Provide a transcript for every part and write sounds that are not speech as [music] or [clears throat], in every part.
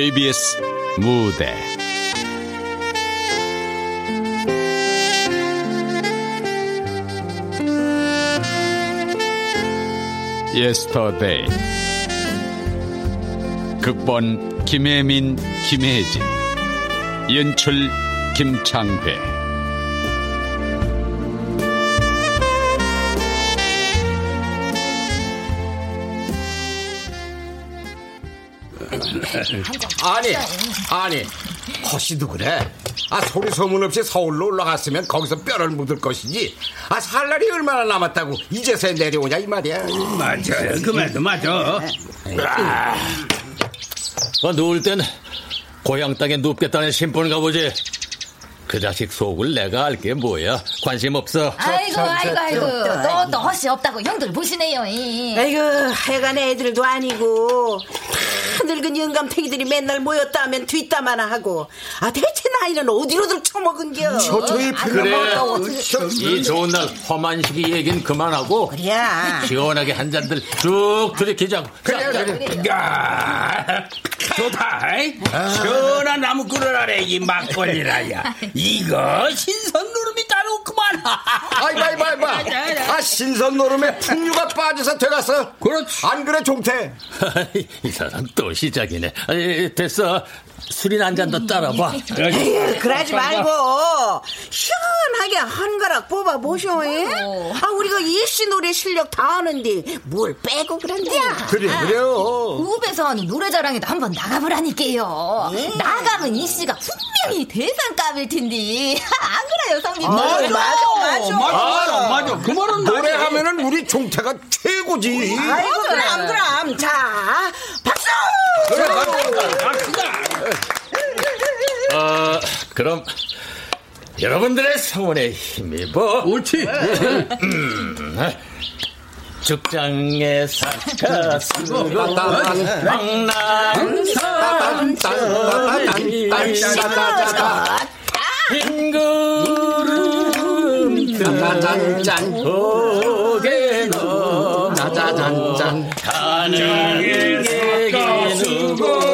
KBS 무대. 예스터데이 극본 김혜민 김혜진. 연출 김창회 아니, 아니, 허씨도 그래. 아, 소리 소문 없이 서울로 올라갔으면 거기서 뼈를 묻을 것이지. 아, 살 날이 얼마나 남았다고 이제서야 내려오냐, 이 말이야. 맞아요. 그 말도 맞아. 아, 누울 땐 고향 땅에 눕겠다는 심부인가 보지. 그 자식 속을 내가 알게 뭐야. 관심 없어. 아이고 아이고 아이고 또 또 허시 없다고 형들 보시네요. 이. 아이고 하여간 애들도 아니고 다 늙은 영감탱이들이 맨날 모였다 하면 뒷담화나 하고 아 대체 나이는 어디로들 처먹은겨 저, 저희 그래. 이 좋은 날 험한 시기 얘긴 그만하고. 그래 시원하게 한 잔들 쭉 들이키자고. 그래, 그래. 야, 좋다. 이? 시원한 나무 꿀을 아래 이 막걸리라야. 이거 신선 없구만. 아이고, 아이고, 아이고. 아, 신선 노름에 풍류가 빠져서 돼갔어. 그렇지. 안 그래, 종태? [laughs] 이 사람 또 시작이네. 아니, 됐어. 술이나 한 잔 더 따라봐. 에휴, 그러지 말고 시원하게 한 가락 뽑아 보쇼 예? 아 우리가 예씨 노래 실력 다 아는데 뭘 빼고 그런데야 그래, 그래요. 하는 노래자랑에도 한번 나가보라니까요. 예. 나가면 이 씨가 분명히 대상감일 텐데. [laughs] 안 그래요, 성님? 맞아 맞아 맞아, 맞아. 그 말은 노래하면은 우리 종태가 최고지. 아이고 그럼 그럼 자 박수 어, 그럼 여러분들의 성원에 힘입어. 옳지. 죽장에 사가수고 흰구름 짜잔짠. 고개 넘어 짜잔짠. 하늘에게 누고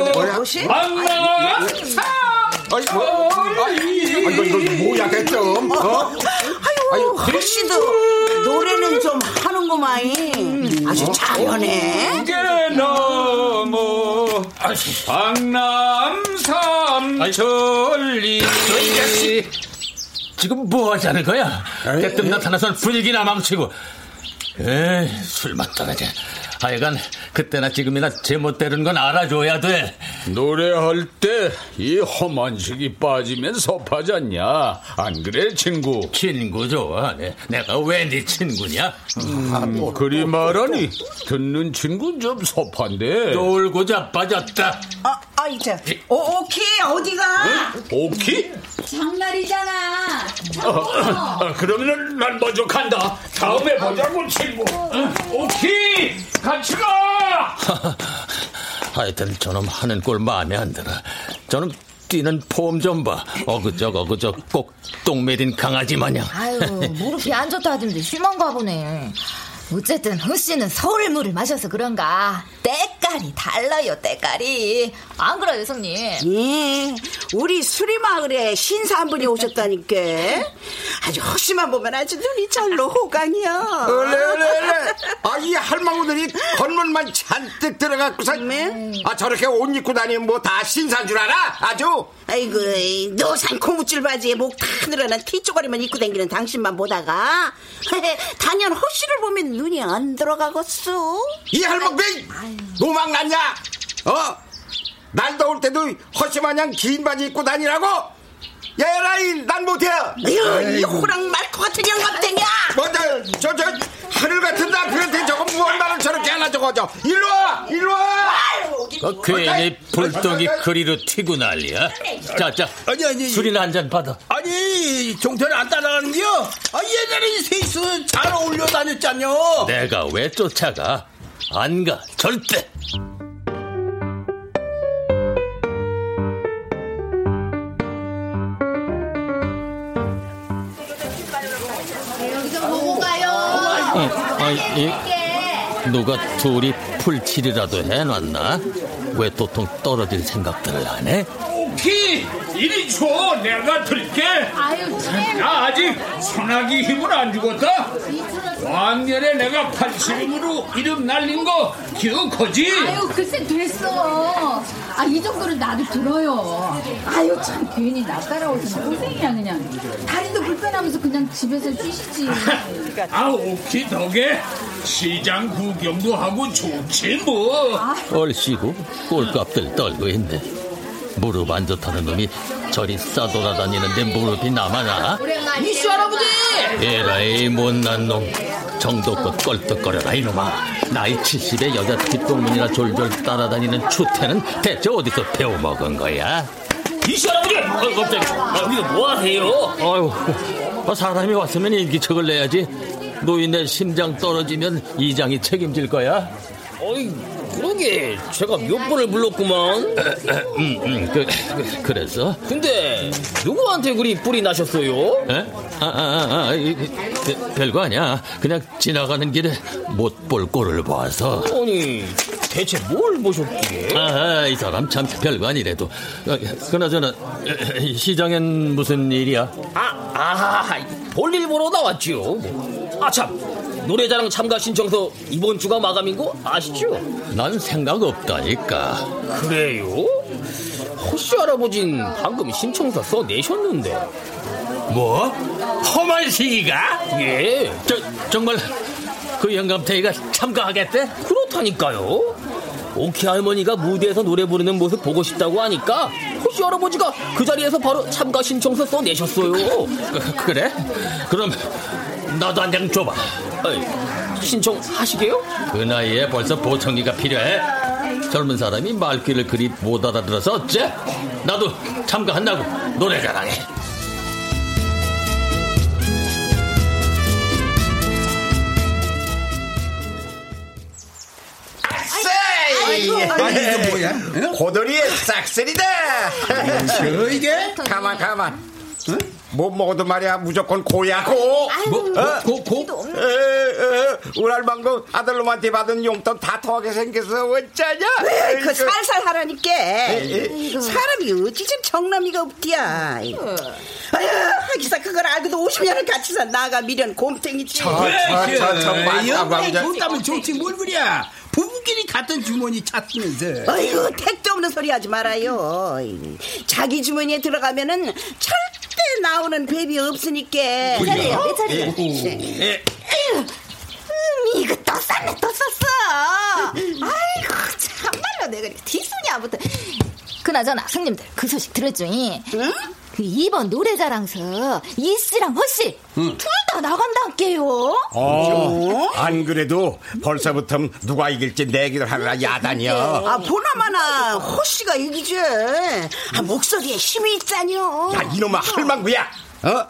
아이고, 아이고, 이거, 이거 뭐야, 대점. 어? 아유 혹시도 노래는 좀 하는구만 아주 잘하네 게 넘어 박남삼 천리 지금 뭐 하자는 거야? 대뜸 나타나선 분위기나 망치고. 에이, 술맛 떨어져. 하여간, 그때나 지금이나 제멋대로는 건 알아줘야 돼. 노래할 때 이 험한 시기 빠지면 섭하지 않냐 안 그래 친구 친구 좋아. 내, 내가 왜 네 친구냐? 음, 그리 말하니 듣는 친구는 좀 섭한데 놀고 자빠졌다. 아, 아 이제 오, 오케이 어디가 오키? 장날이잖아. 아, 그러면은 난 먼저 간다 다음에 보자고 친구 오키 같이 가 [laughs] 하여튼 저놈 하는 꼴 마음에 안 들어. 저놈 뛰는 폼 좀 봐. 어그적 어그적 꼭 똥매린 강아지 마냥. 아유, 무릎이 안 좋다던데 심한가 보네. 어쨌든 허씨는 서울물을 마셔서 그런가 때깔이 달라요 때깔이 안 그래요 성님 예, 우리 수리마을에 신사 한 분이 오셨다니까 아주 허심만 보면 아주 눈이 절로 호강이야 얼레, 얼레, 얼레. 아, 이 할망구들이 건물만 잔뜩 들어갔고서. 아, 저렇게 옷 입고 다니면 뭐 다 신사인 줄 알아? 아주? 아이고 노산 고무줄 바지에 목 다 늘어난 티쪼가리만 입고 다니는 당신만 보다가 [laughs] 단연 허 씨를 보면 눈이 안 들어가겠어 이 할망구이 노망 났냐? 어? 날 더울 때도 허시마냥 긴 바지 입고 다니라고? 야, 에라이, 난 못해. 아유 이 호랑 말코 같은 영감탱이야 뭐저저 저, 하늘 같은 남편한테 저거 무언 말을 저렇게 하나 저거 저 일로 와 일로 와 어, 괜히 불똥이 그리로 튀고 난리야. 자, 자. 아니, 아니. 술이나 한 잔 받아. 아니, 종편을 안 따라가는겨? 아, 옛날에 이 셋이서 잘 어울려 다녔잖여. 내가 왜 쫓아가? 안 가, 절대. 어, 아이, 이, 누가 둘이 풀칠이라도 해놨나? 왜 도통 떨어질 생각들을 안 해? 오키 이리 줘 내가 들게 아유, 참. 나 아직 소나기 힘을 안 죽었다 왕년에 내가 80으로 이름 날린 거 기억하지? 아유 글쎄 됐어 아 이 정도는 나도 들어요. 아유 참 괜히 나 따라오셔서 고생이야 그냥. 다리도 불편하면서 그냥 집에서 쉬시지. 아 오키 덕에 시장 구경도 하고 좋지 뭐. 얼씨구 꼴값들 떨고 있네. 무릎 안 좋다는 놈이 저리 싸돌아다니는데 무릎이 남아나? 이슈 할아버지 에라이 못난 놈 정도껏 껄떡거려라 이놈아 나이 70에 여자 뒷동문이나 졸졸 따라다니는 추태는 대체 어디서 배워먹은 거야? 이시 할아버지! 어, 깜짝이야. 아, 여기서 뭐 하세요? 아유 어, 사람이 왔으면 인기척을 내야지 노인네 심장 떨어지면 이장이 책임질 거야 어이, 그러게. 제가 몇 번을 불렀구만. 음, 음, 그, 그, 그래서? 근데, 누구한테 그리 뿔이 나셨어요? 에? 아, 아, 아, 아 이, 이, 그, 별거 아니야 그냥 지나가는 길에 못 볼 꼴을 봐서 아니, 대체 뭘 보셨기에? 아, 이 사람 참 별거 아니래도. 어, 그나저나 시장엔 무슨 일이야? 아, 아, 볼일 보러 나왔지요. 아, 참. 노래자랑 참가 신청서 이번 주가 마감인 거 아시죠? 난 생각 없다니까. 그래요? 호씨 할아버진 방금 신청서 써내셨는데. 뭐? 험한 시기가? 예. 저, 정말 그 영감탱이가 참가하겠대? 그렇다니까요. 오키 할머니가 무대에서 노래 부르는 모습 보고 싶다고 하니까 호씨 할아버지가 그 자리에서 바로 참가 신청서 써내셨어요. 그, 그 래? 그럼 나도 한 장 줘봐. 어이, 신청하시게요? 그 나이에 벌써 보청기가 필요해? 젊은 사람이 말귀를 그리 못 알아들어서 어째? 나도 참가한다고 노래 자랑해. 아니 이게 뭐야 고돌이의 싹쓸이다 저 이게? 가만 가만 못 먹어도 말이야 무조건 고야 고 뭐, 어? 고, 고? 에, 에, 우리 할망도 아들놈한테 받은 용돈 다 토하게 생겨서 어쩌냐 왜, 그. 살살 하라니까. 에. 사람이 어찌 좀 정남이가 없디야. 아유, 하기사 그걸 알고도 50년을 같이 산 나가 미련 곰탱이지. 저, 저, 저, 저, 맞다고 영광이 하자. 좋다면 좋지 뭘 그래 부부끼리 같은 주머니 찾으면서 아이고 택도 없는 소리 하지 말아요. 자기 주머니에 들어가면은 절대 나오는 뱀이 없으니까. 차례야, 내 차례야. 예. 아유, 음, 이거 또 쌌네, 또 썼어. 아이고, 참말로 내가 이렇게 뒷소리야부터. 그나저나, 손님들, 그 소식 들었죠? 응? 그 이번 노래자랑서 이씨랑 허씨 둘다 나간다할게요. 어, 안 그래도 벌써부터 누가 이길지 내기를 하느라 야단이야 아 보나마나 호씨가 이기지. 아 목소리에 힘이 있잖여. 야 이놈아 할망구야 어?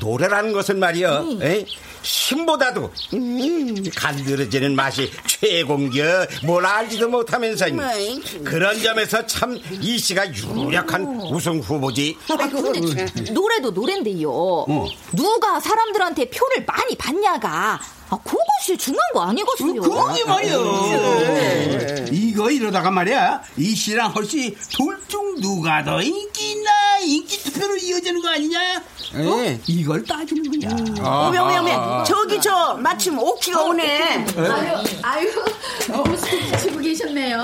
노래라는 것은 말이야 에 이? 힘보다도 음, 간드러지는 맛이 최고인겨 뭘 알지도 못하면서. 그런 점에서 참 이 씨가 유력한 우승 후보지 아, 근데 노래도 노랜데요. 누가 사람들한테 표를 많이 받냐가 아, 그것이 중요한 거 아니겠어요? 그러게 말이야. 이거 이러다가 말이야. 이 씨랑 헐씨 둘 중 누가 더 인기 있나? 인기 투표로 이어지는 거 아니냐? 어? 이걸 따지는 거야. 오메 오메 오메. 저기 저 마침 오키가 오네. 아유 아유. 옥수수 치고 계셨네요.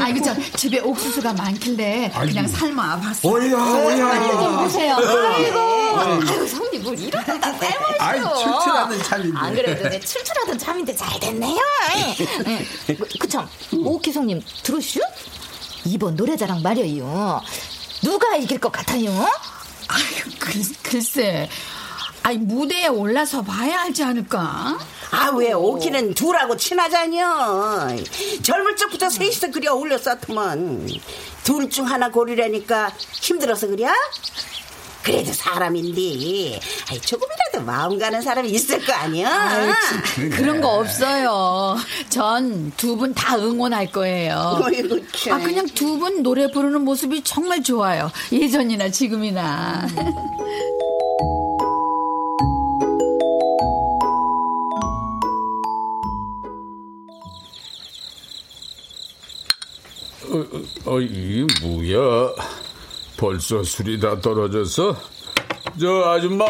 아이고 저 집에 옥수수가 많길래 그냥 삶아 봤어요. 오야 좀 보세요. 아이고, 아 이고, 손님 뭘 이러다 빼먹어. 아이, 출출하던 참인데. 안 그래도 내 출출하던 참인데 잘 됐네요. 응. 뭐, 그참, 오키성님 들으슈? 이번 노래자랑 말이에요. 누가 이길 것 같아요? 아유 글, 글쎄 아니 무대에 올라서 봐야 알지 않을까? 아 왜 오키는 둘하고 친하자녀 젊을 적부터 셋이서 그리 어울렸었더만 둘 중 하나 고르려니까 힘들어서 그래? 그래도 사람인데 아이, 조금이라도 마음 가는 사람이 있을 거 아니야 그런 거 없어요. 전 두 분 다 응원할 거예요. 어이구, 참. 아 그냥 두 분 노래 부르는 모습이 정말 좋아요. 예전이나 지금이나. 어, 이 뭐야? 벌써 술이 다 떨어졌어? 저 아줌마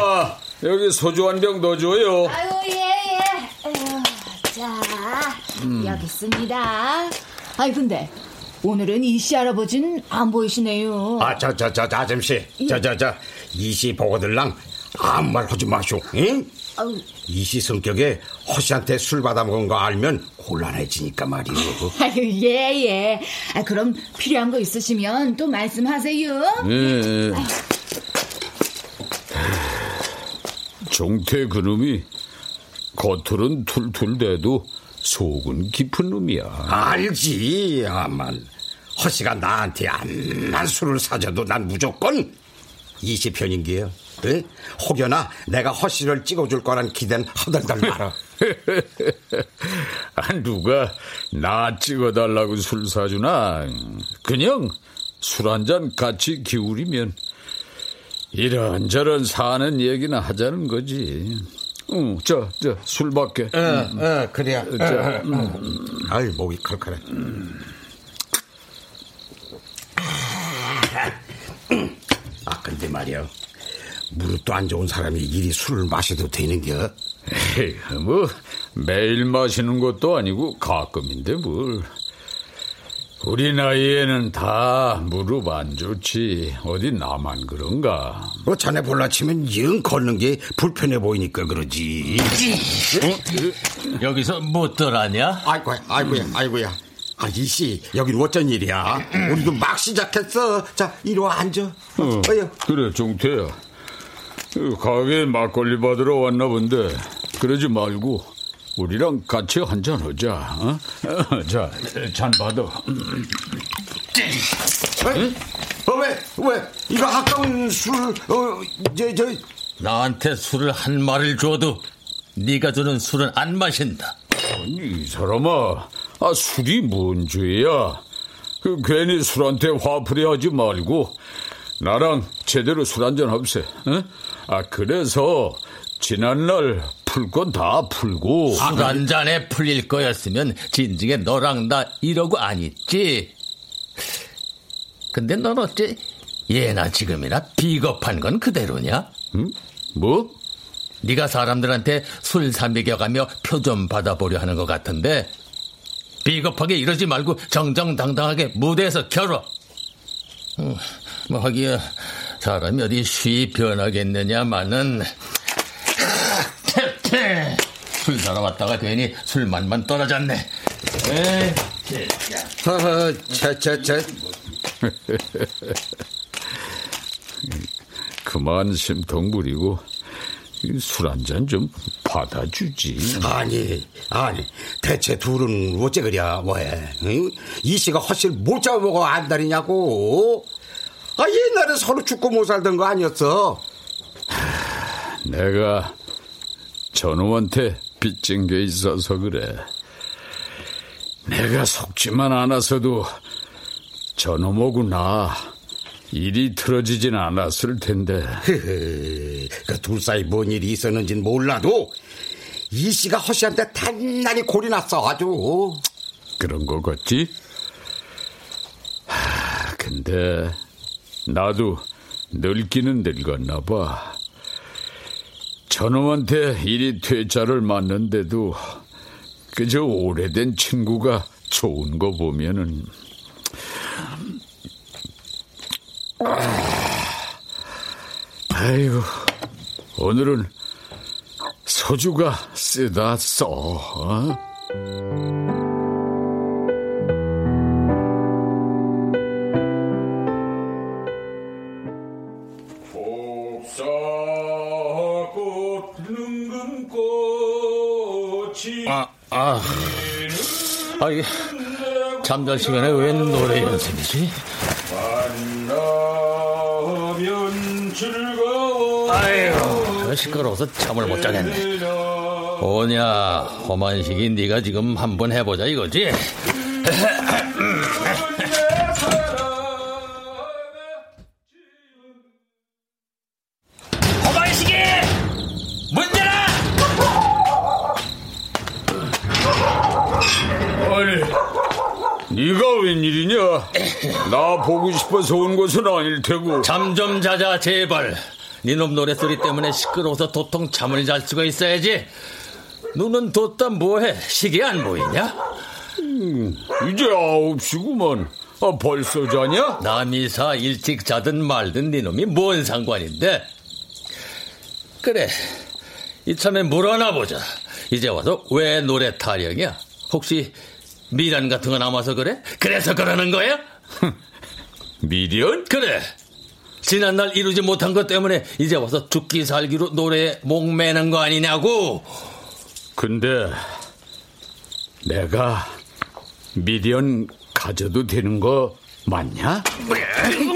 여기 소주 한 병 더 줘요. 아유 예예. 자 여기 있습니다. 아니 근데 오늘은 이씨 할아버진 안 보이시네요. 아, 저, 저, 저, 저 아줌씨. 저, 저, 저, 이씨 보고들랑 아무 말 하지 마쇼. 응? 이씨 성격에 허씨한테 술 받아먹은 거 알면 곤란해지니까 말이오. [laughs] 아유 예 예. 아 그럼 필요한 거 있으시면 또 말씀하세요. 예. 종태 그놈이 겉으론 툴툴대도 속은 깊은 놈이야. 알지, 아만. 허씨가 나한테 암만 술을 사줘도 난 무조건 이씨 편인 게요. 에? 혹여나 내가 허씨를 찍어줄 거란 기대는 허덜덜 말아. [laughs] [laughs] 아, 누가 나 찍어달라고 술 사주나? 그냥 술 한 잔 같이 기울이면 이런저런 사는 얘기나 하자는 거지. 응, 저, 저, 술 밖에. 어, 어, 그래야. 자, 음. 아이, 목이 칼칼해. 아, 근데 말이야. 무릎도 안 좋은 사람이 이리 술을 마셔도 되는 겨? 에이, 뭐, 매일 마시는 것도 아니고 가끔인데 뭘. 우리 나이에는 다 무릎 안 좋지. 어디 나만 그런가? 뭐 자네 볼라치면 영 걷는 게 불편해 보이니까 그러지. 여기서 못 떠나냐? 아이고야, 아이고야, 아이고야. 아, 이씨, 여긴 어쩐 일이야? 우리도 막 시작했어. 자, 이리 와 앉아. 어, 어여. 그래, 종태야. 그 가게 막걸리 받으러 왔나 본데, 그러지 말고, 우리랑 같이 한잔 하자, 어? 자, 잔 받아. 응? 어, 왜, 왜? 이거 아까운 술, 어, 저, 저. 나한테 술을 한 마리를 줘도 네가 주는 술은 안 마신다. 아니, 이 사람아, 아, 술이 뭔 죄야? 그 괜히 술한테 화풀이 하지 말고, 나랑 제대로 술 한잔 합세, 어? 아, 그래서, 지난날 풀 건 다 풀고. 술 한 잔에 풀릴 거였으면 진즉에 너랑 나 이러고 안 있지. 근데 넌 어째 예나 지금이나 비겁한 건 그대로냐? 응? 뭐? 네가 사람들한테 술 사먹여가며 표 좀 받아보려 하는 것 같은데 비겁하게 이러지 말고 정정당당하게 무대에서 겨뤄. 음, 뭐 하기야 사람이 어디 쉬 변하겠느냐마는 퇴퇴 술 사러 왔다가 괜히 술만만 떨어졌네. 저, 저. 그만 심통 부리고 술 한 잔 좀 받아주지. 아니, 아니, 대체 둘은 어째 그랴, 뭐해? 응? 이 씨가 허씨를 못 잡아먹어 안달이냐고? 아, 옛날에 서로 죽고 못 살던 거 아니었어? 내가 저놈한테 빚진 게 있어서 그래. 내가 속지만 않았어도 저놈하고 나 일이 틀어지진 않았을 텐데. [laughs] 그 둘 사이 뭔 일이 있었는진 몰라도 이 씨가 허 씨한테 단단히 골이 났어 아주. 그런 거 같지? 하, 근데 나도 늙기는 늙었나 봐. 저놈한테 이리 퇴짜를 맞는데도 그저 오래된 친구가 좋은 거 보면은 아이고 오늘은 소주가 쓰다 써. 어? 이게 잠잘 시간에 웬 노래 연습이지? 만나면 즐거워. 아유, 시끄러워서 잠을 못 자겠네. 오냐, 험한 식이 네가 지금 한번 해보자 이거지? 것은 아닐 테고. 잠 좀 자자 제발. 네놈 노래소리 때문에 시끄러워서 도통 잠을 잘 수가 있어야지. 눈은 뒀다 뭐해? 시계 안 보이냐? 음, 이제 아홉 시구만. 아, 벌써 자냐? 남이사 일찍 자든 말든 네놈이 뭔 상관인데? 그래, 이참에 물어나 보자. 이제 와서 왜 노래 타령이야? 혹시 미련 같은 거 남아서 그래? 그래서 그러는 거야? 미련? 그래. 지난날 이루지 못한 것 때문에 이제 와서 죽기 살기로 노래에 목매는 거 아니냐고. 근데 내가 미련 가져도 되는 거 맞냐?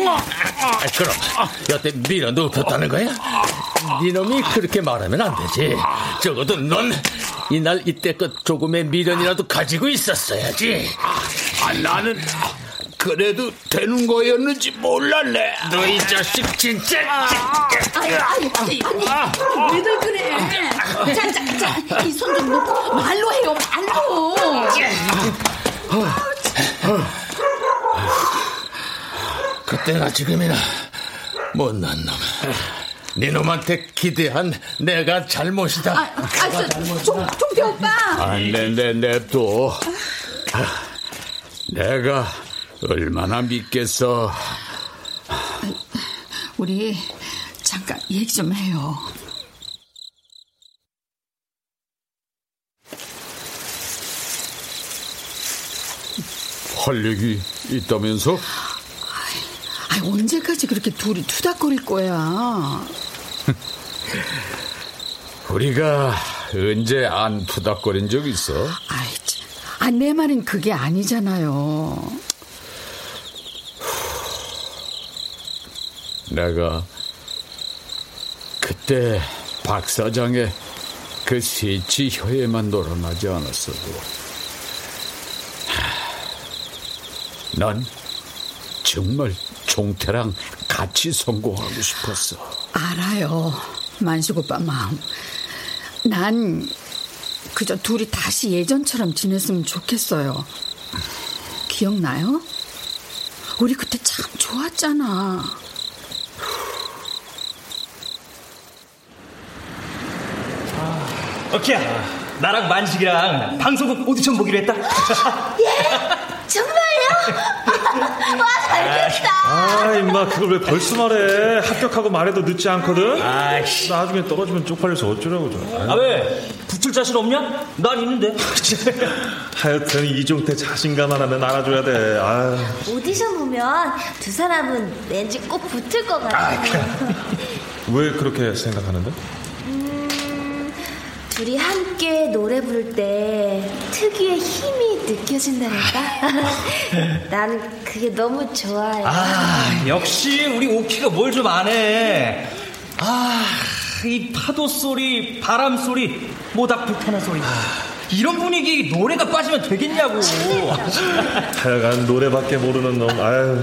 아, 그럼 여태 미련도 없었다는 거야? 네놈이 그렇게 말하면 안 되지. 적어도 넌 이날 이때껏 조금의 미련이라도 가지고 있었어야지. 아, 나는 그래도 되는 거였는지 몰랐네. 너 이 자식 진짜. 아니, 아니, 아니, 아니, 왜들 그래? 자, 자, 자, 이 손 좀 놓고 말로 해요, 말로. 그때나 지금이나 못난 놈. 네 놈한테 기대한 내가 잘못이다. 아, 아, 종, 종태 오빠. 안 돼, 내, 내, 또. 아, 내가 얼마나 믿겠어. 우리 잠깐 얘기 좀 해요. 할 얘기 있다면서? 아, 언제까지 그렇게 둘이 투닥거릴 거야? 우리가 언제 안 투닥거린 적 있어? 아이, 참. 아, 내 말은 그게 아니잖아요. 내가 그때 박 사장의 그 세치 혀에만 놀아나지 않았어도 하, 난 정말 종태랑 같이 성공하고 싶었어. 알아요. 만식 오빠 마음. 난 그저 둘이 다시 예전처럼 지냈으면 좋겠어요. 기억나요? 우리 그때 참 좋았잖아. 오키야 나랑 만식이랑 방송국 오디션 보기로 했다 [laughs] 정말요? [laughs] 와, 잘됐다. 아, 임마, 그걸 왜 벌써 말해? 합격하고 말해도 늦지 않거든? 아이씨. 나중에 떨어지면 쪽팔려서 어쩌라고, 저. 아 왜? 붙을 자신 없냐? 난 있는데 [laughs] 하여튼 이종태 자신감 하나는 알아줘야 돼. 아 오디션 보면 두 사람은 왠지 꼭 붙을 것 같아. 왜 그렇게 생각하는데? 둘이 함께 노래 부를 때 특유의 힘이 느껴진다랄까? 나는 [laughs] 그게 너무 좋아요. 아 역시 우리 오키가 뭘 좀 아네. 아 이 파도 소리 바람 소리 모닥 불타는 소리. 이런 분위기 노래가 빠지면 되겠냐고. 하여간 [laughs] 노래밖에 모르는 놈, 아유.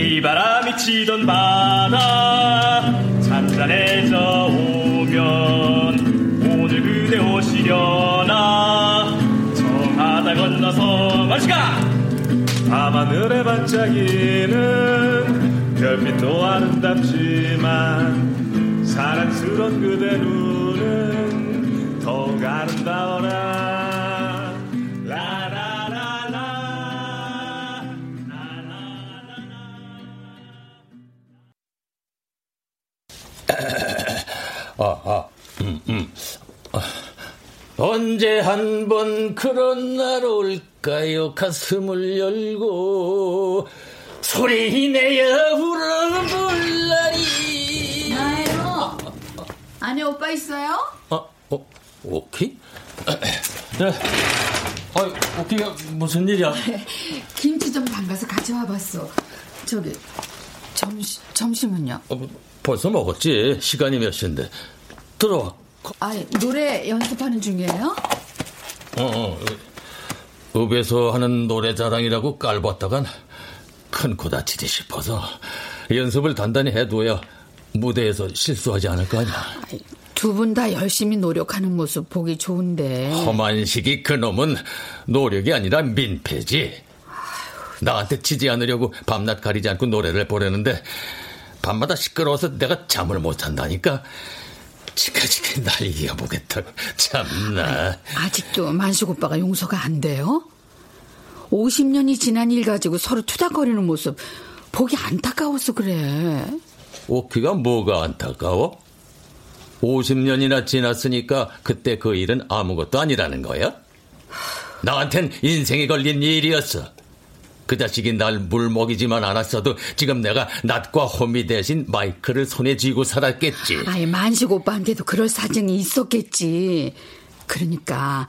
비바람이 치던 바다 잔잔해져 오면 오늘 그대 오시려나. 저 바다 건너서 마시가! 밤하늘에 반짝이는 별빛도 아름답지만 사랑스런 그대 눈은 더욱 아름다워라 아, 아, 음, 음. 아, 언제 한 번 그런 날 올까요? 가슴을 열고 소리 내어 부르는 날이. 나예요. 안에 오빠 있어요? 아, 어, 오키? 네. 아, 오키가 무슨 일이야? [laughs] 김치 좀 담가서 가져와 봤어. 저기 점심 점심은요? 어, 벌써 먹었지. 시간이 몇 시인데. 들어와. 아니 노래 연습하는 중이에요? 어, 어. 읍에서 하는 노래 자랑이라고 깔봤다간 큰 코 다치지 싶어서 연습을 단단히 해둬야 무대에서 실수하지 않을 거 아니야. 두 분 다 열심히 노력하는 모습 보기 좋은데. 험한식이 그놈은 노력이 아니라 민폐지. 나한테 치지 않으려고 밤낮 가리지 않고 노래를 보려는데 밤마다 시끄러워서 내가 잠을 못 잔다니까. 지켜지게 날 이겨보겠다고. 참나. 아직도 만식 오빠가 용서가 안 돼요? 50년이 지난 일 가지고 서로 투닥거리는 모습 보기 안타까워서 그래. 오키가 뭐가 안타까워? 50년이나 지났으니까 그때 그 일은 아무것도 아니라는 거야? 나한텐 인생이 걸린 일이었어. 그 자식이 날 물먹이지만 않았어도 지금 내가 낫과 호미 대신 마이크를 손에 쥐고 살았겠지. 아이 만식 오빠한테도 그럴 사정이 있었겠지. 그러니까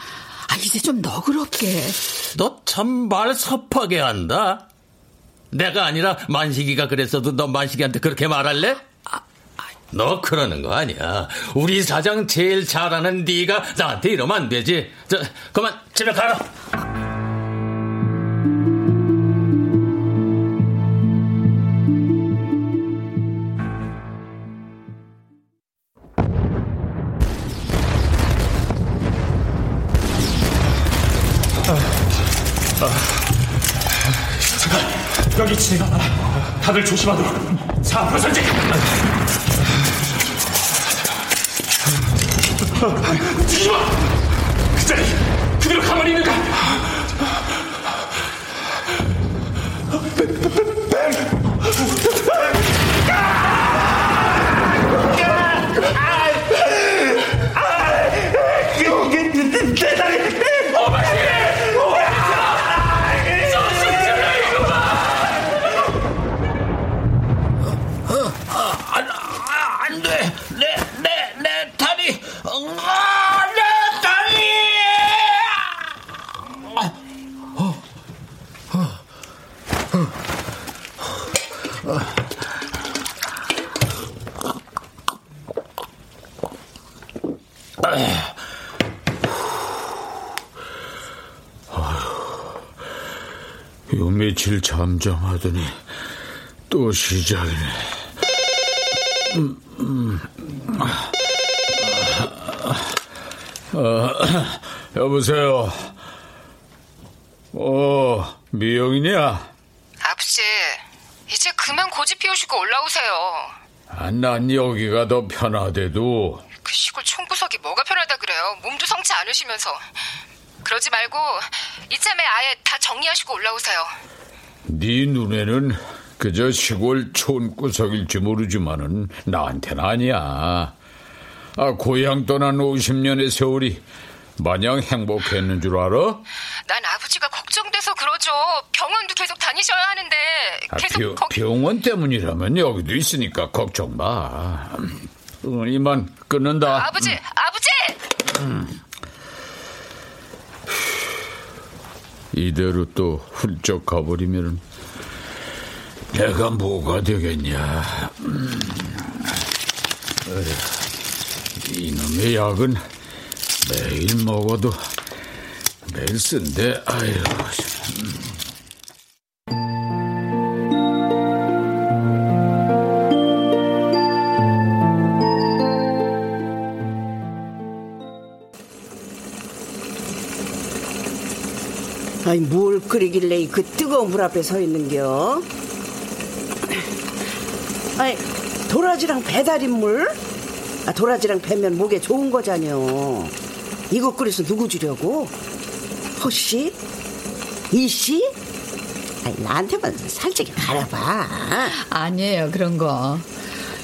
아 이제 좀 너그럽게. 너 참 말 섭하게 한다. 내가 아니라 만식이가 그랬어도 너 만식이한테 그렇게 말할래? 너 그러는 거 아니야. 우리 사장 제일 잘하는 네가 나한테 이러면 안 되지. 저 그만 집에 가라. 다들 조심하도록. 자, 앞으로 전진. 마. 그 자리 그대로 가만히 있는가. 하더니 또 시작이네. 음, 음. 어, 여보세요. 어, 미영이냐? 아버지, 이제 그만 고집 피우시고 올라오세요. 아, 난 여기가 더 편하대도. 그 시골 총구석이 뭐가 편하다 그래요. 몸도 성치 않으시면서. 그러지 말고 이참에 아예 다 정리하시고 올라오세요. 네 눈에는 그저 시골 촌구석일지 모르지만은 나한테는 아니야. 아, 고향 떠난 50년의 세월이 마냥 행복했는 줄 알아? 난 아버지가 걱정돼서 그러죠. 병원도 계속 다니셔야 하는데 아, 계속 비- 거기 병원 때문이라면 여기도 있으니까 걱정 마. 어, 이만 끊는다. 아 버지, 아버지! 음. 이대로 또 훌쩍 가버리면 내가 뭐가 되겠냐. 음. 이놈의 약은 매일 먹어도 매일 쓴데, 아유. 아니 뭘 끓이길래 그 뜨거운 물 앞에 서 있는겨? 아니 도라지랑 배달인 물? 아, 도라지랑 배면 목에 좋은 거잖여. 이거 끓여서 누구 주려고? 허씨? 이씨? 아니 나한테만 살짝이 바라봐. 아니에요 그런 거.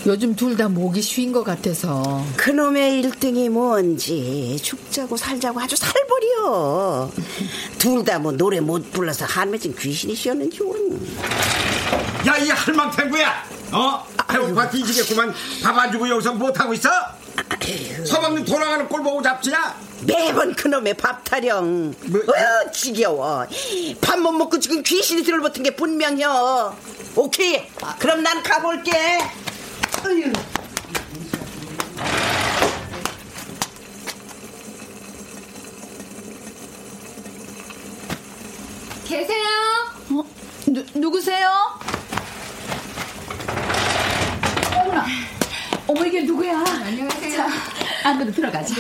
요즘 둘 다 목이 쉬인 것 같아서. 그놈의 일등이 뭔지 죽자고 살자고 아주 살벌이여. 둘다 뭐 노래 못 불러서 한맺은 귀신이시었는지 모르는. 야, 이 할망탱구야! 어? 배고파 뒤지겠구만. 밥 안 주고 여기서 못하고 있어? 서방님 돌아가는 꼴 보고 잡지야? 매번 그놈의 밥 타령. 어, 지겨워. 밥 못 먹고 지금 귀신이 들어붙은 게 분명혀. 오케이. 그럼 난 가볼게. 어휴. 계세요? 어? 누, 누구세요? 어머나. 어머, 이게 누구야? 안녕하세요. 자, 안으로 들어가자.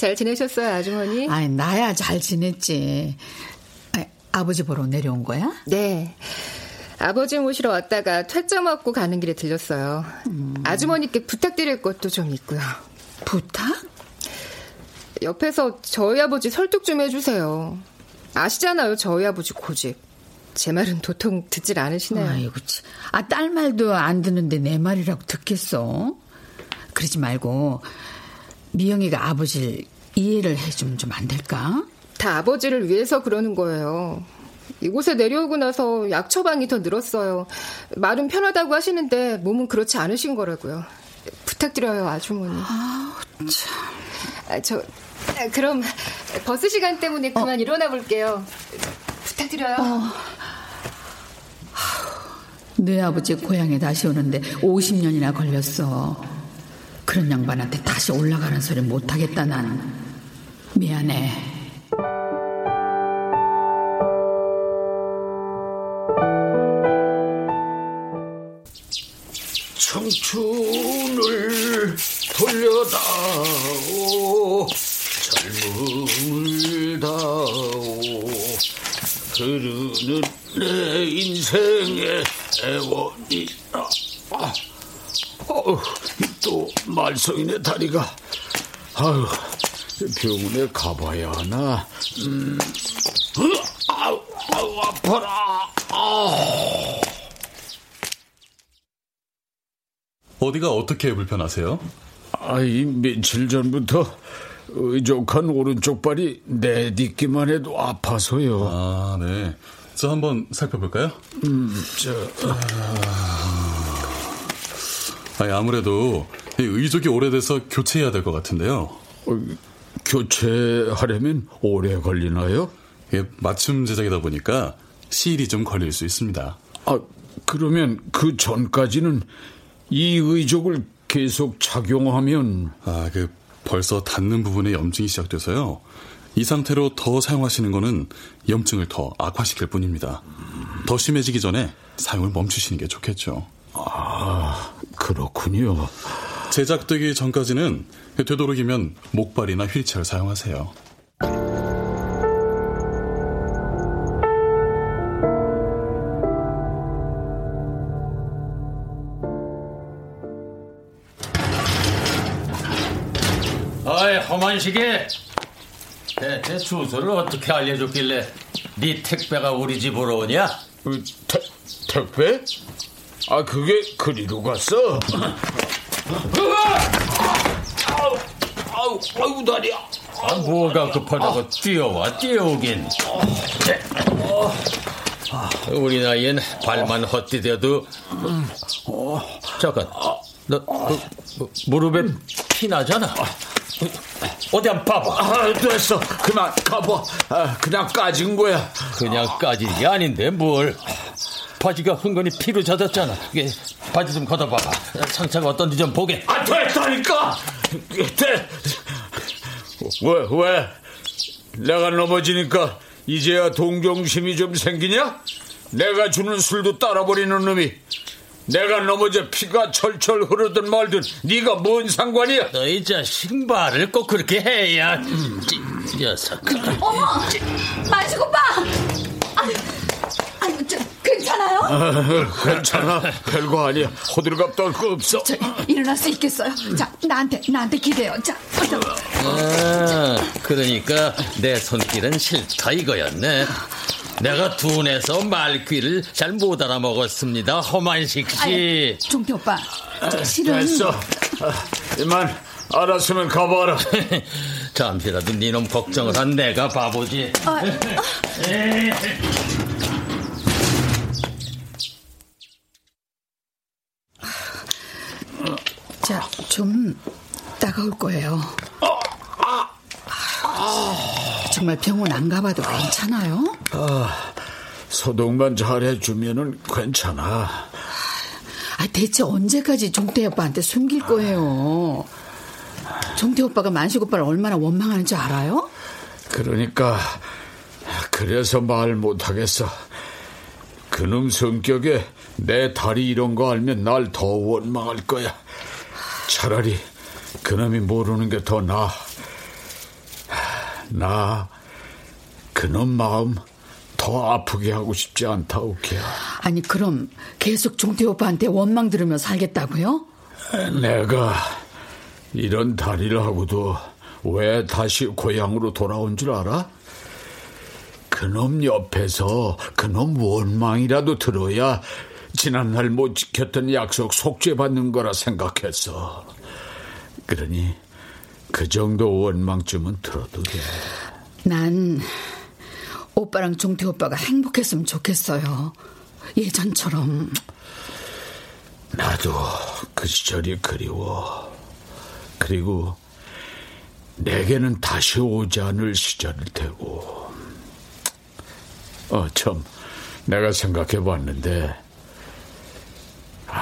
잘 지내셨어요, 아주머니? 아이, 나야 잘 지냈지. 아, 아버지 보러 내려온 거야? 네. 아버지 모시러 왔다가 퇴짜 맞고 가는 길에 들렸어요. 아주머니께 부탁드릴 것도 좀 있고요. 부탁? 옆에서 저희 아버지 설득 좀 해주세요. 아시잖아요, 저희 아버지 고집. 제 말은 도통 듣질 않으시네요. 아이고, 참. 아, 딸 말도 안 듣는데 내 말이라고 듣겠어? 그러지 말고, 미영이가 아버지를 이해를 해주면 좀 안 될까? 다 아버지를 위해서 그러는 거예요. 이곳에 내려오고 나서 약 처방이 더 늘었어요. 말은 편하다고 하시는데 몸은 그렇지 않으신 거라고요. 부탁드려요, 아주머니. 아, 참. 아, 저, 아, 그럼 버스 시간 때문에 그만 일어나 볼게요. 부탁드려요. 어. 내 아버지 고향에 다시 오는데 50년이나 걸렸어. 그런 양반한테 다시 올라가는 소리 못하겠다, 난. 미안해. 청춘을 돌려다오 젊음을 다오 흐르는 내 인생의 애원이라 아, 어, 또 말썽이네 다리가 아유 병원에 가봐야 하나 음, 으, 아우, 아우 아파라 아. 어디가 어떻게 불편하세요? 아이 며칠 전부터 의족한 오른쪽 발이 내딛기만 해도 아파서요. 아, 네. 저 한번 살펴볼까요? 음, 저 아 니, 아무래도 이 의족이 오래돼서 교체해야 될 것 같은데요. 어, 교체하려면 오래 걸리나요? 예, 맞춤 제작이다 보니까 시일이 좀 걸릴 수 있습니다. 아, 그러면 그 전까지는 이 의족을 계속 착용하면 아, 그 벌써 닿는 부분에 염증이 시작돼서요. 이 상태로 더 사용하시는 거는 염증을 더 악화시킬 뿐입니다. 더 심해지기 전에 사용을 멈추시는 게 좋겠죠. 아, 그렇군요. 제작되기 전까지는 되도록이면 목발이나 휠체어를 사용하세요. 어이, 허만식이. 대체 주소를 어떻게 알려줬길래 네 택배가 우리 집으로 오냐? 그, 태, 택배? 아, 그게 그리로 갔어? 아우, 아우, 아우, 다리야. 아, 뭐가 급하다고 뛰어와, 뛰어오긴. 우리 나이엔 발만 헛디뎌도. 잠깐, 너, 그, 그, 무릎에 피 나잖아. 어디 한번 봐봐. 아, 됐어. 그만 가봐. 아, 그냥 까진 거야. 그냥 까진 게 아닌데 뭘. 바지가 흥건히 피로 젖었잖아. 이게 바지 좀 걷어봐봐. 상처가 어떤지 좀 보게. 아, 됐다니까. 돼. 왜, 왜? 내가 넘어지니까 이제야 동정심이 좀 생기냐? 내가 주는 술도 따라버리는 놈이 내가 넘어져 피가 철철 흐르든 말든 네가 뭔 상관이야? 너희 자식 말을 꼭 그렇게 해야 이 녀석. 어머, 만식 오빠. 괜찮아요? 아, 괜찮아. 별거 아니야. 호들갑 떨 거 없어. 저, 일어날 수 있겠어요? 자, 나한테 나한테 기대요. 자, 어서. 아, 그러니까 내 손길은 싫다 이거였네. 내가 둔해서 말귀를 잘 못 알아먹었습니다. 허만식 씨. 종태 오빠, 저 실은 됐어. 아, 이만 알았으면 가봐라. [laughs] 잠시라도 네놈 걱정을 한 내가 바보지. 아, [laughs] 자, 좀 따가울 거예요. 정말 병원 안 가봐도 괜찮아요? 아, 소독만 잘해주면은 괜찮아. 아, 대체 언제까지 종태 오빠한테 숨길 거예요? 종태 오빠가 만식 오빠를 얼마나 원망하는지 알아요? 그러니까 그래서 말 못하겠어. 그놈 성격에 내 다리 이런 거 알면 날 더 원망할 거야. 차라리 그놈이 모르는 게 더 나아. 나 그놈 마음 더 아프게 하고 싶지 않다, 오케야. 아니, 그럼 계속 종태 오빠한테 원망 들으며 살겠다고요? 내가 이런 다리를 하고도 왜 다시 고향으로 돌아온 줄 알아? 그놈 옆에서 그놈 원망이라도 들어야 지난날 못 지켰던 약속 속죄받는 거라 생각했어. 그러니 그 정도 원망쯤은 들어도 돼. 난 오빠랑 종태 오빠가 행복했으면 좋겠어요. 예전처럼. 나도 그 시절이 그리워. 그리고 내게는 다시 오지 않을 시절일 테고. 어, 참, 내가 생각해 봤는데,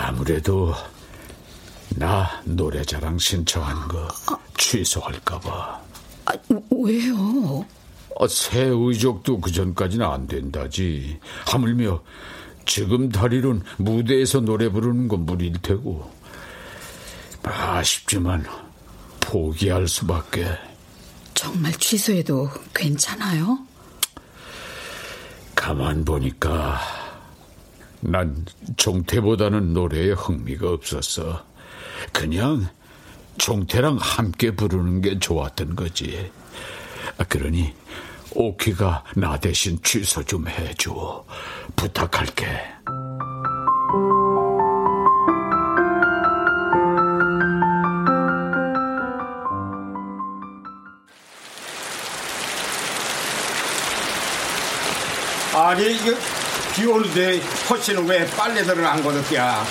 아무래도 나 노래자랑 신청한 거 취소할까봐. 아, 왜요? 어, 새 의족도 그 전까지는 안 된다지. 하물며 지금 다리론 무대에서 노래 부르는 건 무리일 테고. 아쉽지만 포기할 수밖에. 정말 취소해도 괜찮아요? 가만 보니까 난 종태보다는 노래에 흥미가 없었어. 그냥 종태랑 함께 부르는 게 좋았던 거지. 아, 그러니 오키가 나 대신 취소 좀 해줘. 부탁할게. 아니 이거 비 오는데 허씨는 왜 빨래들을 안 걷었냐?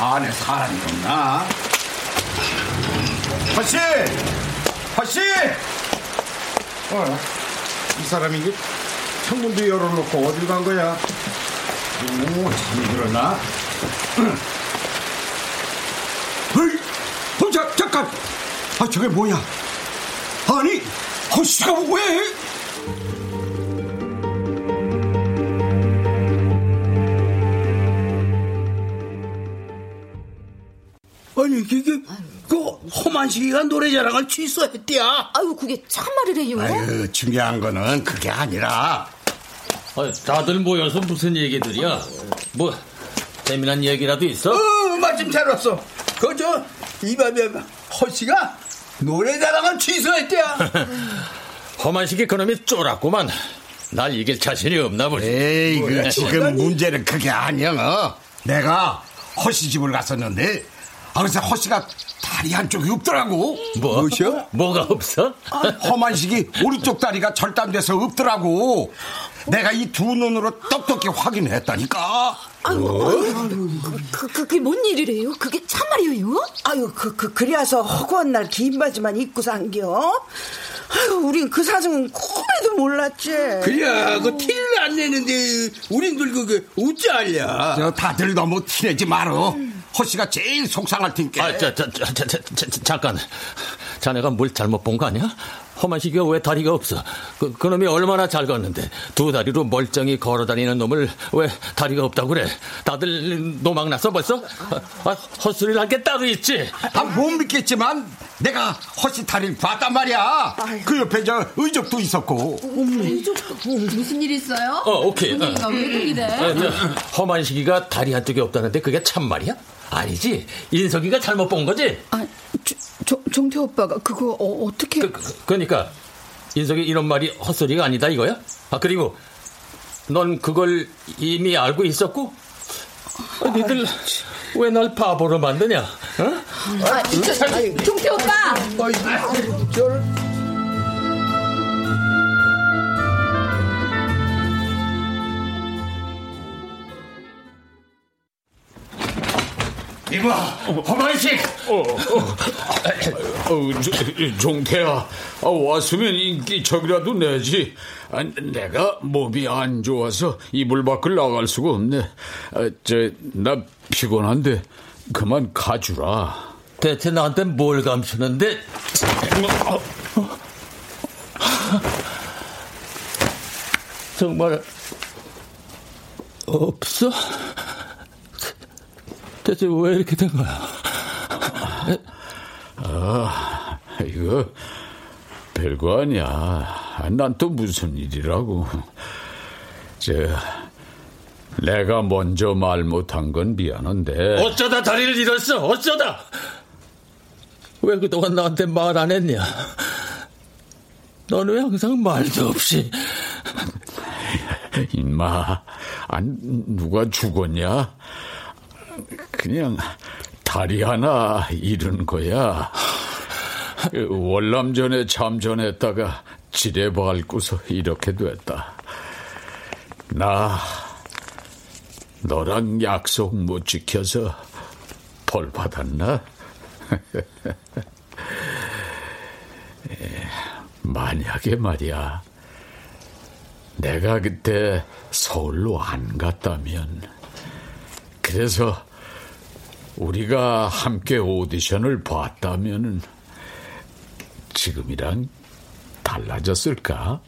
안에 사람이 없나? 허씨! 허씨! 어, 이 사람이 이게 창문도 열어놓고 어딜 간 거야? 오, 잠들었나? 헐! [clears throat] 어, 자, 잠깐! 아, 저게 뭐야? 아니, 허씨가 왜? 아니 이게 그 험한 시기가 노래자랑을 취소했대야. 아유 그게 참말이래요. 아유, 중요한 거는 그게 아니라 아, 다들 모여서 무슨 얘기들이야? 뭐 재미난 얘기라도 있어? 어, 마침 잘 왔어. 그저 이밤에 허씨가 노래자랑을 취소했대야. [laughs] 험한식이 그놈이 쫄았구만. 날 이길 자신이 없나 보네. 에이, 그 지금 문제는 그게 아니야. 어? 내가 허씨 집을 갔었는데, 아, 그래서 허씨가 다리 한쪽이 없더라고. 뭐? 뭐죠? 뭐가 없어? 아, 험한식이 오른쪽 다리가 절단돼서 없더라고. 내가 이 두 눈으로 똑똑히 확인했다니까. 아유, 아유, 그, 그, 그게 뭔 일이래요? 그게 참말이에요? 아유, 그, 그, 그래서 허구한 날 긴 바지만 입고 산겨? 아유, 우린 그 사정은 꿈에도 몰랐지. 그래, 그 티를 안 내는데, 우린 들 그게 어찌 알냐. 저 다들 너무 티내지 말어. 허 씨가 제일 속상할 테니까. 아, 자, 자, 자, 자, 자, 자, 잠깐. 자네가 뭘 잘못 본 거 아니야? 험한식이가 왜 다리가 없어? 그, 그 놈이 얼마나 잘 걷는데 두 다리로 멀쩡히 걸어다니는 놈을 왜 다리가 없다고 그래? 다들 노망났어 벌써? 아, 헛소리를 할게 따로 있지. 아, 못 믿겠지만 내가 허씨 다리를 봤단 말이야. 그 옆에 저 의족도 있었고. 무슨 일 있어요? 어, 오케이. 분위기가 왜 그래? 아, 저, 험한식이가 다리 한쪽이 없다는데 그게 참말이야? 아니지. 인석이가 잘못 본 거지? 아, 조, 조, 종태 오빠가 그거 어, 떻게 그, 그러니까 인석이 이런 말이 헛소리가 아니다 이거야? 아 그리고 넌 그걸 이미 알고 있었고? 아, 니들 왜 날 바보로 만드냐? 어? 아, 저, 종태 오빠! 이봐, 허만식! 어, 어, 어, 저, 종태야, 아, 왔으면 인기척이라도 내지. 아, 내가 몸이 안 좋아서 이불 밖을 나갈 수가 없네. 아, 저, 나 피곤한데 그만 가주라. 대체 나한테 뭘 감추는데? 정말 없어? 대체 왜 이렇게 된 거야? 아, 이거 별거 아니야. 난 또 무슨 일이라고. 저, 내가 먼저 말 못한 건 미안한데. 어쩌다 다리를 잃었어? 어쩌다? 왜 그동안 나한테 말 안 했냐? 넌왜 항상 말도 없이. 임마, 안, 누가 죽었냐? 그냥 다리 하나 잃은 거야. 월남전에 참전했다가 지뢰 밟고서 이렇게 됐다. 나 너랑 약속 못 지켜서 벌 받았나? [laughs] 만약에 말이야. 내가 그때 서울로 안 갔다면, 그래서 우리가 함께 오디션을 봤다면은 지금이랑 달라졌을까?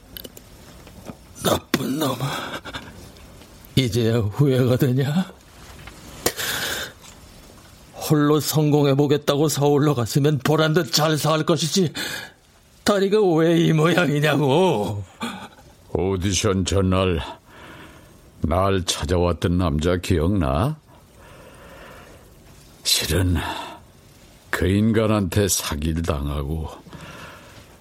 나쁜 놈. 이제야 후회가 되냐? 홀로 성공해보겠다고 서울로 갔으면 보란 듯 잘 살 것이지. 다리가 왜 이 모양이냐고. 오디션 전날 날 찾아왔던 남자 기억나? 실은 그 인간한테 사기를 당하고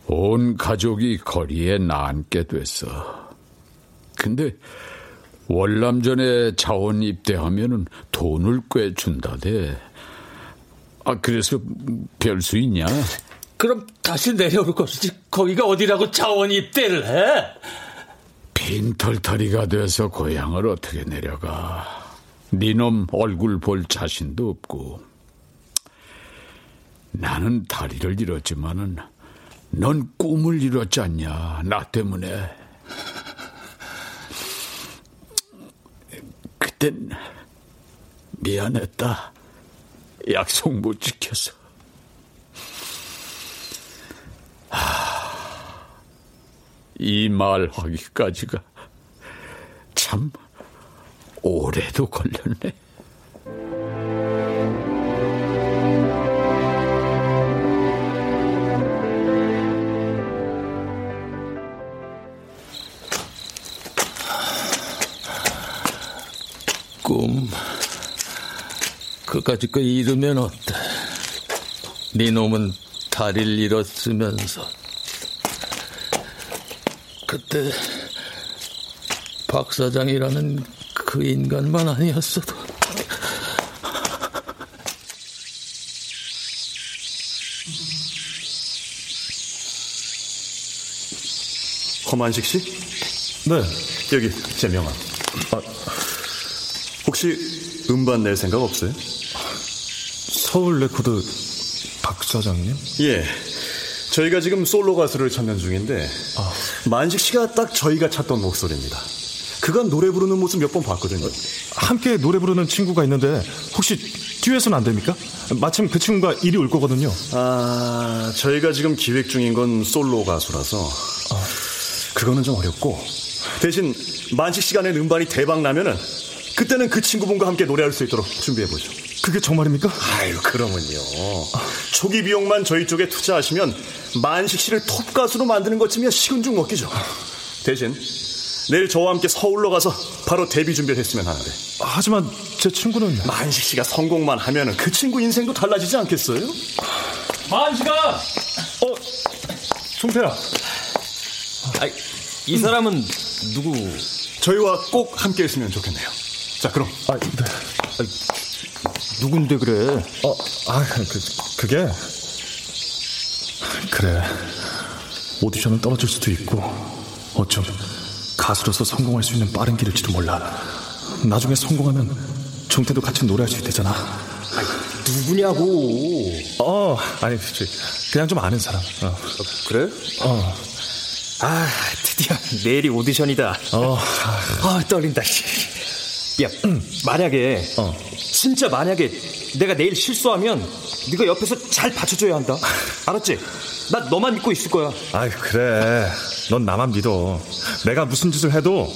온 가족이 거리에 나앉게 됐어. 근데 월남전에 자원 입대하면은 돈을 꽤 준다대. 아 그래서 별 수 있냐? 그럼 다시 내려올 것이지 거기가 어디라고 자원 입대를 해? 빈털터리가 돼서 고향을 어떻게 내려가? 니놈 얼굴 볼 자신도 없고. 나는 다리를 잃었지만은 넌 꿈을 잃었지 않냐? 나 때문에. 그땐 미안했다. 약속 못 지켜서. 이 말 하기까지가 참 오래도 걸렸네. 꿈. 그까짓 거 잃으면 어때? 네 놈은 다리를 잃었으면서 그때 박 사장이라는 그 인간만 아니었어도 허만식 씨? 네. 여기 제 명함. 아, 혹시 음반 낼 생각 없어요? 서울 레코드 박 사장님? 예. 저희가 지금 솔로 가수를 찾는 중인데 만식 씨가 딱 저희가 찾던 목소리입니다. 그간 노래 부르는 모습 몇 번 봤거든요. 함께 노래 부르는 친구가 있는데 혹시 듀엣은 안 됩니까? 마침 그 친구가 이리 올 거거든요. 아, 저희가 지금 기획 중인 건 솔로 가수라서 그거는 좀 어렵고 대신 만식 낸 음반이 대박 나면은 그때는 그 친구분과 함께 노래할 수 있도록 준비해 보죠. 그게 정말입니까? 아유, 그러면요. 초기 비용만 저희 쪽에 투자하시면 만식 씨를 톱 가수로 만드는 것쯤이야 식은 죽 먹기죠. 대신 내일 저와 함께 서울로 가서 바로 데뷔 준비를 했으면 하는데. 하지만 제 친구는 만식 씨가 성공만 하면은 그 친구 인생도 달라지지 않겠어요? 만식아! 어, 송태야. 아, 이 사람은 누구? 저희와 꼭 함께 했으면 좋겠네요. 자, 그럼. 아, 네. 누군데 그래? 어, 아, 그, 그게 그래. 오디션은 떨어질 수도 있고 어쩜 가수로서 성공할 수 있는 빠른 길일지도 몰라. 나중에 성공하면 종태도 같이 노래할 수 있대잖아. 누구냐고. 어, 아니. 그냥 좀 아는 사람. 어. 그래? 어. 아, 드디어 내일이 오디션이다. 어. 아, 떨린다. 야, 만약에 진짜 만약에 내가 내일 실수하면 네가 옆에서 잘 받쳐줘야 한다. 알았지? 나 너만 믿고 있을 거야. 아이, 그래. 넌 나만 믿어. 내가 무슨 짓을 해도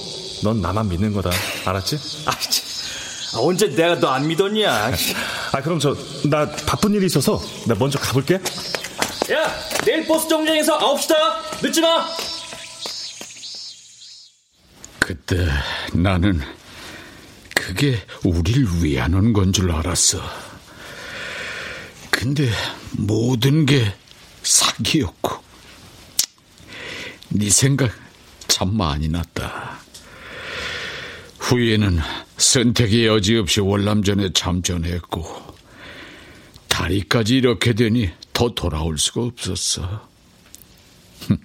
넌 나만 믿는 거다. 알았지? 아, 아, 언제 내가 너 안 믿었냐? 아, 그럼 저, 나 바쁜 일이 있어서 나 먼저 가볼게. 야, 내일 버스 정류장에서 9시다. 늦지 마. 그때 나는 그게 우리를 위하는 건 줄 알았어. 근데 모든 게 사기였고, 네 생각 참 많이 났다. 후에는 선택의 여지 없이 월남전에 참전했고, 다리까지 이렇게 되니 더 돌아올 수가 없었어. [laughs]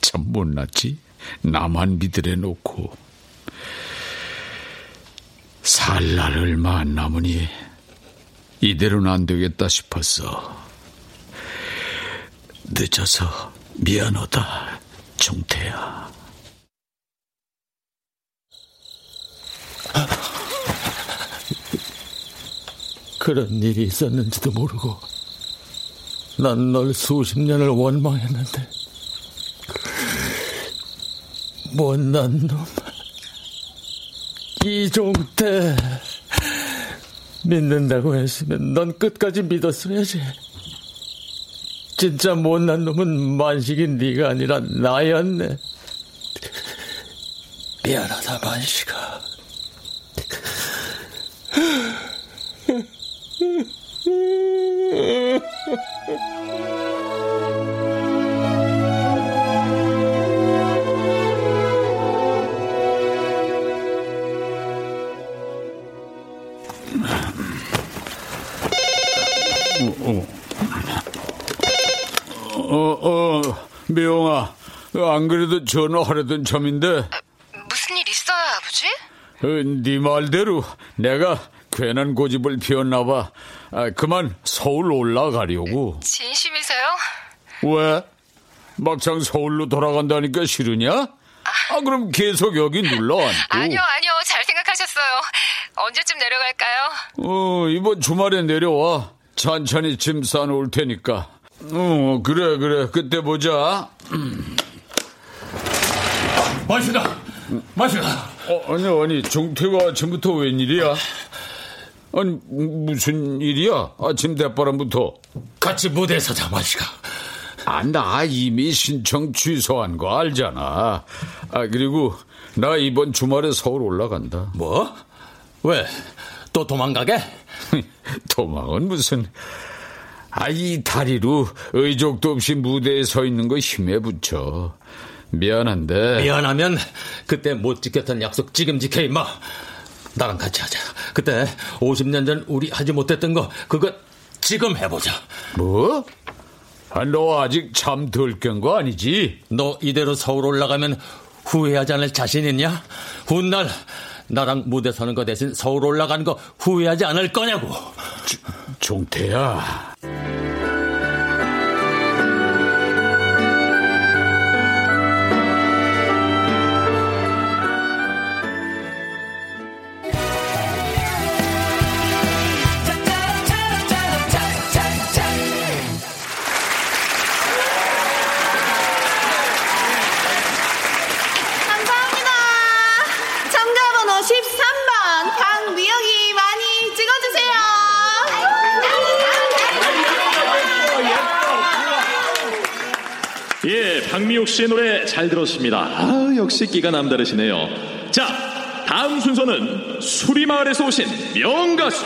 참 못났지? 나만 믿으래 놓고. 살 날 얼마 안 남으니 이대로는 안 되겠다 싶었어. 늦어서 미안하다, 종태야. 그런 일이 있었는지도 모르고 난 널 수십 년을 원망했는데 못난 놈 이종태 믿는다고 했으면 넌 끝까지 믿었어야지. 진짜 못난 놈은 만식이 네가 아니라 나였네. 미안하다 만식아 미영아. 안 그래도 전화하려던 참인데, 무슨 일 있어요, 아버지? 어, 네 말대로 내가 괜한 고집을 피웠나 봐. 아, 그만 서울 올라가려고. 진심이세요? 왜? 막상 서울로 돌아간다니까 싫으냐? 아, 그럼 계속 여기 눌러 앉고. 아니요, 아니요. 잘 생각하셨어요. 언제쯤 내려갈까요? 어, 이번 주말에 내려와. 천천히 짐 싸놓을 테니까. 어, 그래, 그래. 그때 보자. 마시다! 마시다! 어, 아니, 아니, 종태가 아침부터 웬일이야? 아니, 무슨 일이야? 아침 대바람부터. 같이 무대에 서 자, 마시가. 아, 나 이미 신청 취소한 거 알잖아. 아, 그리고 나 이번 주말에 서울 올라간다. 뭐? 왜? 또 도망가게? [laughs] 도망은 무슨. 아, 이 다리로 의족도 없이 무대에 서 있는 거 힘에 붙여. 미안한데. 미안하면 그때 못 지켰던 약속 지금 지켜, 임마. 나랑 같이 하자. 그때 50년 전 우리 하지 못했던 거, 그거 지금 해보자. 뭐? 아, 너 아직 잠 덜 깬 거 아니지? 너 이대로 서울 올라가면 후회하지 않을 자신 있냐? 훗날 나랑 무대 서는 거 대신 서울 올라가는 거 후회하지 않을 거냐고. 종태야. 예, 박미옥 씨의 노래 잘 들었습니다. 아, 역시 끼가 남다르시네요. 자, 다음 순서는 수리마을에서 오신 명가수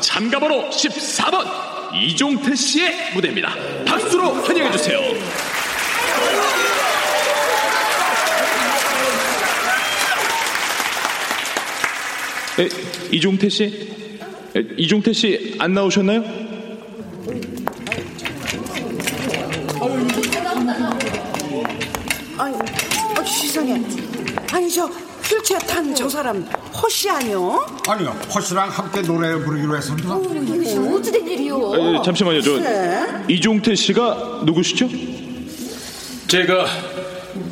참가번호 14번 이종태 씨의 무대입니다. 박수로 환영해 주세요. 에, 이종태 씨? 에, 이종태 씨 안 나오셨나요? 아니, 어, 세상에. 아니, 저 휠체어 탄 저 사람 허씨 아니요? 아니요, 허씨랑 함께 노래 부르기로 했습니다. 이것이 어찌된 일이요? 에, 잠시만요. 저 네. 이종태 씨가 누구시죠? 제가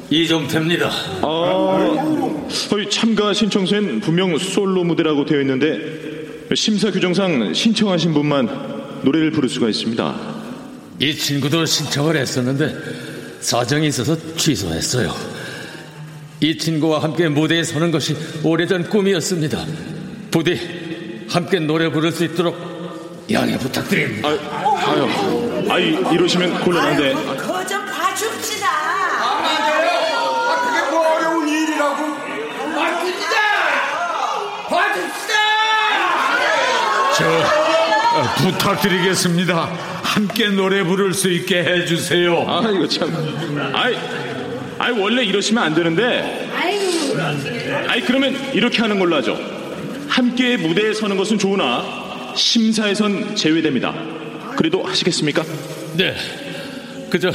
이종태입니다. 아, 어, 참가 신청서엔 분명 솔로 무대라고 되어 있는데 심사 규정상 신청하신 분만 노래를 부를 수가 있습니다. 이 친구도 신청을 했었는데 사정이 있어서 취소했어요. 이 친구와 함께 무대에 서는 것이 오래전 꿈이었습니다. 부디 함께 노래 부를 수 있도록 양해 부탁드립니다. 아유, 아이 이러시면 곤란한데 거저 봐줍시다. 그게 뭐 어려운 일이라고? 저 어, 부탁드리겠습니다. 함께 노래 부를 수 있게 해주세요. 아 이거 참, 아이, 아이 원래 이러시면 안 되는데, 아이 그러면 이렇게 하는 걸로 하죠. 함께 무대에 서는 것은 좋으나 심사에선 제외됩니다. 그래도 하시겠습니까? 네. 그저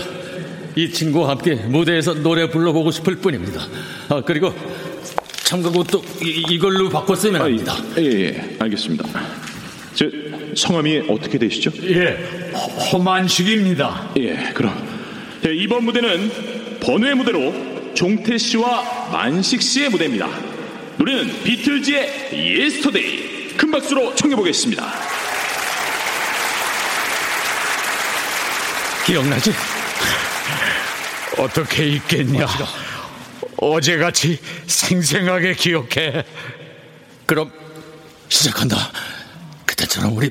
이 친구와 함께 무대에서 노래 불러보고 싶을 뿐입니다. 아, 그리고 참가곡도 이- 이걸로 바꿨으면 합니다. 예, 예, 알겠습니다. 저 성함이 어떻게 되시죠? 예, 허만식입니다. 예, 그럼 예, 이번 무대는 번외 무대로 종태 씨와 만식 씨의 무대입니다. 노래는 비틀즈의 Yesterday. 큰 박수로 청해 보겠습니다. 기억나지? 어떻게 있겠냐? 어제같이 생생하게 기억해. 그럼 시작한다. 그때처럼 우리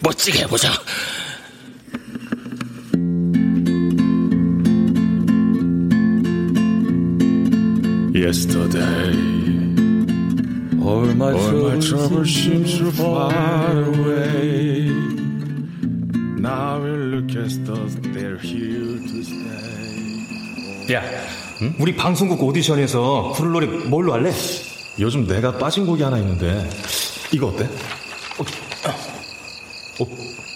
멋지게 해보자. Yesterday, all my, all my troubles seem so far away. Now it looks as though they're here to stay. 야, 우리 방송국 오디션에서 부를 노래 뭘로 할래? 요즘 내가 빠진 곡이 하나 있는데 이거 어때? 어,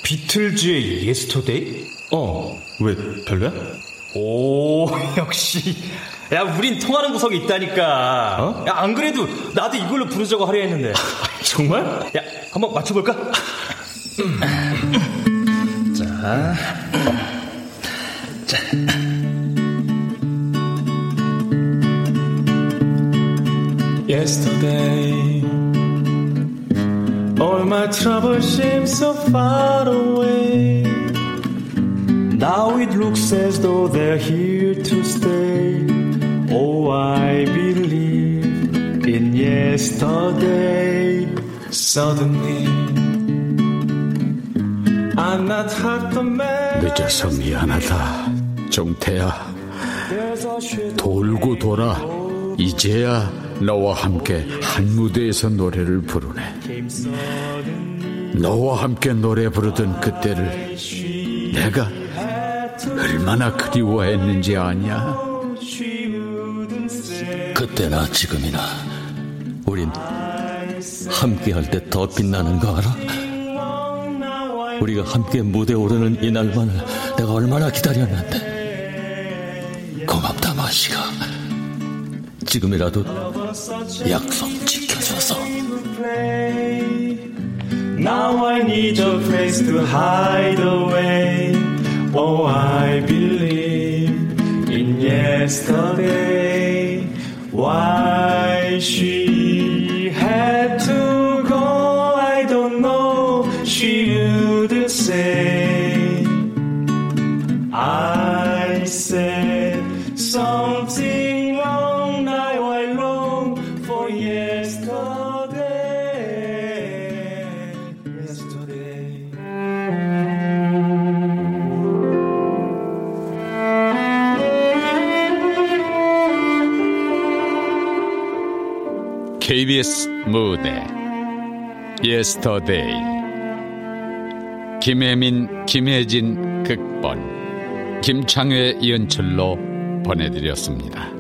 비틀즈의 Yesterday? 어, 왜 별로야? 오, 역시. 야, 우린 통하는 구석이 있다니까. 야, 안 그래도 나도 이걸로 부르자고 하려 했는데. 정말? 야, 한번 맞춰볼까? 자. 자. Yesterday, all my troubles seem so far away. Now it looks as though they're here to stay. Oh, I believe in yesterday. Suddenly, I'm not half the man. 늦어서 미안하다. shadow 돌고 돌아. 이제야 너와 함께 한 무대에서 노래를 부르네. 너와 함께 노래 부르던 그때를 내가 얼마나 그리워했는지 아냐? 그때나 지금이나 우린 함께 할 때 더 빛나는 거 알아? 우리가 함께 무대 오르는 이 날만을 내가 얼마나 기다렸는데 고맙다 마시가 지금이라도 약속 지켜줘서 Now I need a place to hide away. Oh, I believe in yesterday. she you KBS 무대 예스터데이 김혜민, 김혜진 극본 김창회 연출로 보내드렸습니다.